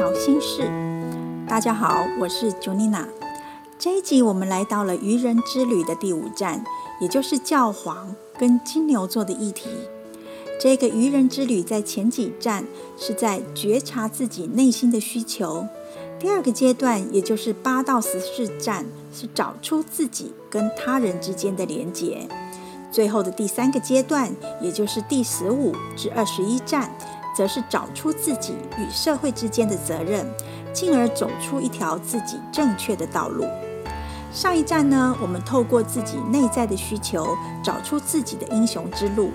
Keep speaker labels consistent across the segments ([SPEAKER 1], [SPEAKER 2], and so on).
[SPEAKER 1] 乔心事。大家好，我是 Junina。这一集我们来到了愚人之旅的第五站，也就是教皇跟金牛座的议题。这个愚人之旅在前几站是在觉察自己内心的需求，第二个阶段，也就是八到十四站，是找出自己跟他人之间的连结。最后的第三个阶段，也就是第十五至二十一站，则是找出自己与社会之间的责任，进而走出一条自己正确的道路。上一站呢，我们透过自己内在的需求，找出自己的英雄之路；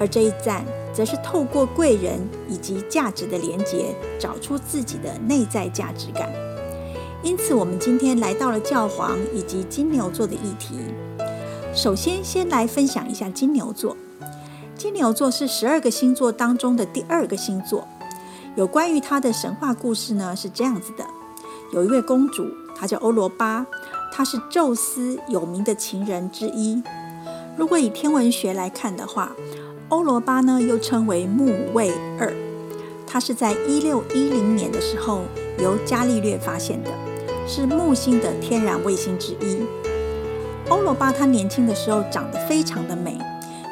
[SPEAKER 1] 而这一站，则是透过贵人以及价值的连结，找出自己的内在价值感。因此，我们今天来到了教皇以及金牛座的议题。首先，先来分享一下金牛座。金牛座是十二个星座当中的第二个星座。有关于它的神话故事呢，是这样子的：有一位公主，她叫欧罗巴，她是宙斯有名的情人之一。如果以天文学来看的话，欧罗巴呢又称为木卫二，它是在一六一零年的时候由伽利略发现的，是木星的天然卫星之一。欧罗巴她年轻的时候长得非常的美。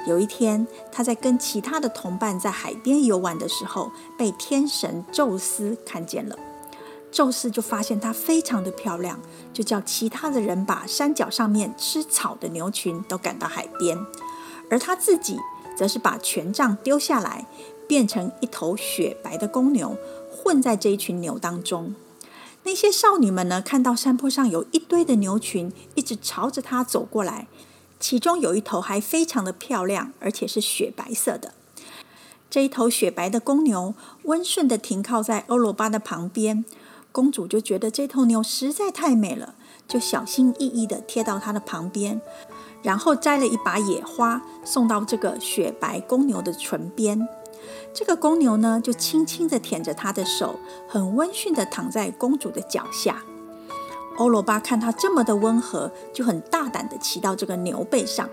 [SPEAKER 1] 有一天，他在跟其他的同伴在海边游玩的时候，被天神宙斯看见了。宙斯就发现她非常的漂亮，就叫其他的人把山脚上面吃草的牛群都赶到海边，而他自己则是把权杖丢下来，变成一头雪白的公牛，混在这一群牛当中。那些少女们呢？看到山坡上有一堆的牛群，一直朝着他走过来。其中有一头还非常的漂亮，而且是雪白色的。这一头雪白的公牛温顺的停靠在欧罗巴的旁边。公主就觉得这头牛实在太美了，就小心翼翼的贴到它的旁边，然后摘了一把野花送到这个雪白公牛的唇边。这个公牛呢，就轻轻地舔着她的手，很温驯地躺在公主的脚下。欧罗巴看他这么的温和，就很大胆地骑到这个牛背上。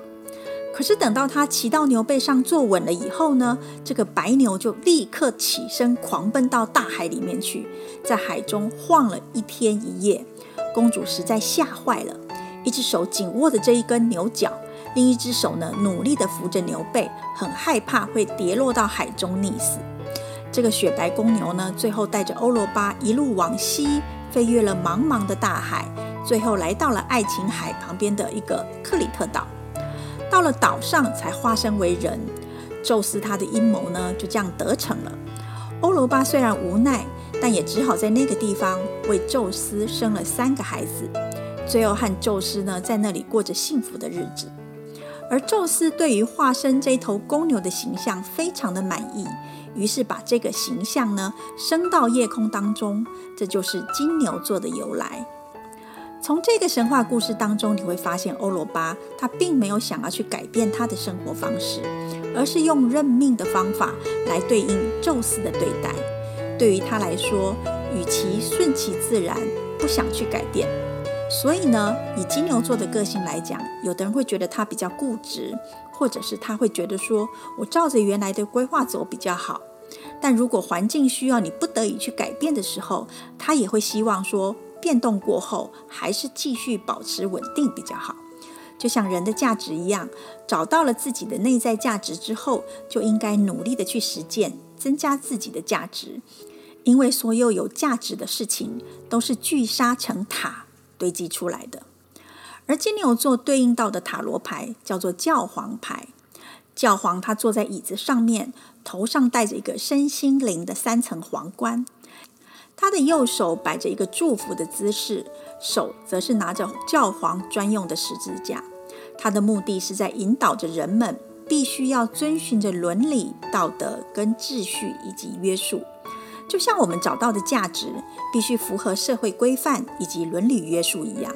[SPEAKER 1] 可是等到他骑到牛背上坐稳了以后呢，这个白牛就立刻起身狂奔到大海里面去，在海中晃了一天一夜。公主实在吓坏了，一只手紧握着这一根牛角。另一只手呢，努力地扶着牛背，很害怕会跌落到海中溺死。这个雪白公牛呢，最后带着欧罗巴一路往西，飞越了茫茫的大海，最后来到了爱琴海旁边的一个克里特岛。到了岛上，才化身为人。宙斯他的阴谋呢，就这样得逞了。欧罗巴虽然无奈，但也只好在那个地方为宙斯生了三个孩子，最后和宙斯呢，在那里过着幸福的日子。而宙斯对于化身这头公牛的形象非常的满意，于是把这个形象呢升到夜空当中，这就是金牛座的由来。从这个神话故事当中，你会发现欧罗巴他并没有想要去改变他的生活方式，而是用认命的方法来对应宙斯的对待。对于他来说，与其顺其自然，不想去改变。所以呢，以金牛座的个性来讲，有的人会觉得他比较固执，或者是他会觉得说我照着原来的规划走比较好。但如果环境需要你不得已去改变的时候，他也会希望说变动过后还是继续保持稳定比较好。就像人的价值一样，找到了自己的内在价值之后，就应该努力的去实践，增加自己的价值。因为所有有价值的事情都是聚沙成塔。堆积出来的，而金牛座对应到的塔罗牌叫做教皇牌。教皇他坐在椅子上面，头上戴着一个身心灵的三层皇冠。他的右手摆着一个祝福的姿势，手则是拿着教皇专用的十字架。他的目的是在引导着人们，必须要遵循着伦理、道德跟秩序以及约束。就像我们找到的价值必须符合社会规范以及伦理约束一样，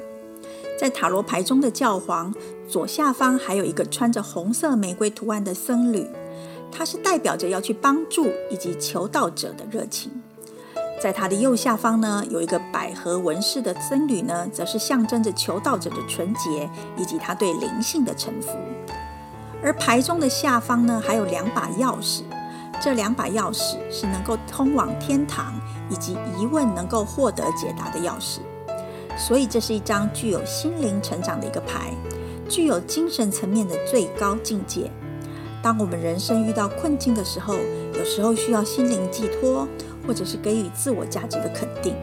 [SPEAKER 1] 在塔罗牌中的教皇左下方还有一个穿着红色玫瑰图案的僧侣，它是代表着要去帮助以及求道者的热情。在他的右下方呢，有一个百合纹饰的僧侣呢，则是象征着求道者的纯洁以及他对灵性的臣服。而牌中的下方呢，还有两把钥匙。这两把钥匙是能够通往天堂，以及疑问能够获得解答的钥匙。所以，这是一张具有心灵成长的一个牌，具有精神层面的最高境界。当我们人生遇到困境的时候，有时候需要心灵寄托，或者是给予自我价值的肯定。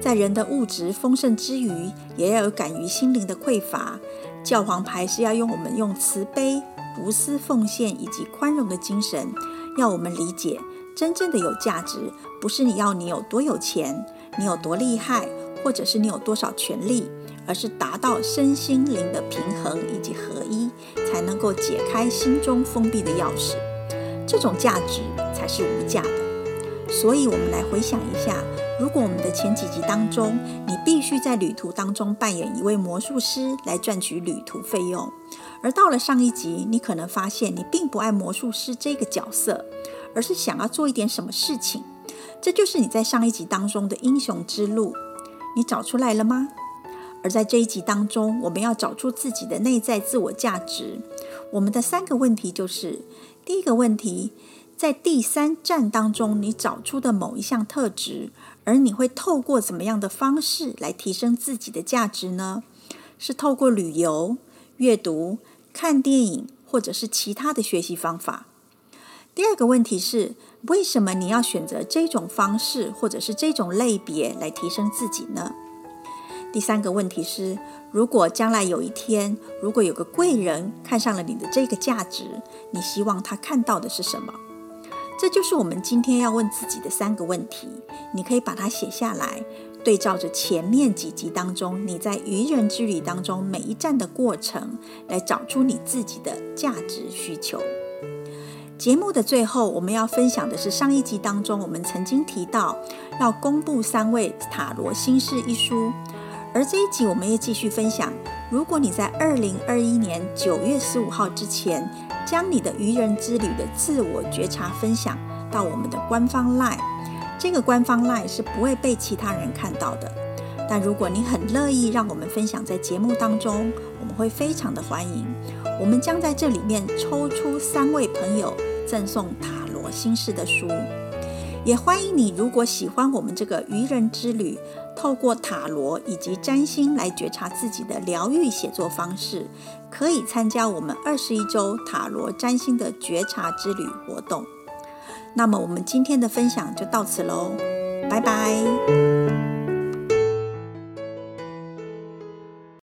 [SPEAKER 1] 在人的物质丰盛之余，也要有敢于心灵的匮乏。教皇牌是要用我们用慈悲、无私奉献以及宽容的精神，要我们理解真正的有价值，不是你要你有多有钱，你有多厉害，或者是你有多少权利，而是达到身心灵的平衡以及合一，才能够解开心中封闭的钥匙。这种价值才是无价的。所以，我们来回想一下。如果我们的前几集当中，你必须在旅途当中扮演一位魔术师来赚取旅途费用，而到了上一集，你可能发现你并不爱魔术师这个角色，而是想要做一点什么事情。这就是你在上一集当中的英雄之路，你找出来了吗？而在这一集当中，我们要找出自己的内在自我价值。我们的三个问题就是：第一个问题，在第三站当中，你找出的某一项特质。而你会透过怎么样的方式来提升自己的价值呢？是透过旅游、阅读、看电影，或者是其他的学习方法？第二个问题是，为什么你要选择这种方式，或者是这种类别来提升自己呢？第三个问题是，如果将来有一天，如果有个贵人看上了你的这个价值，你希望他看到的是什么？这就是我们今天要问自己的三个问题，你可以把它写下来，对照着前面几集当中你在愚人之旅当中每一站的过程，来找出你自己的价值需求。节目的最后，我们要分享的是上一集当中我们曾经提到要公布三位塔罗心事一书，而这一集我们也继续分享，如果你在二零二一年九月十五号之前。将你的愚人之旅的自我觉察分享到我们的官方 LINE，这个官方 LINE 是不会被其他人看到的。但如果你很乐意让我们分享在节目当中，我们会非常的欢迎。我们将在这里面抽出三位朋友赠送塔罗心事的书。也欢迎你，如果喜欢我们这个愚人之旅，透过塔罗以及占星来觉察自己的疗愈写作方式，可以参加我们二十一周塔罗占星的觉察之旅活动。那么，我们今天的分享就到此喽，拜拜。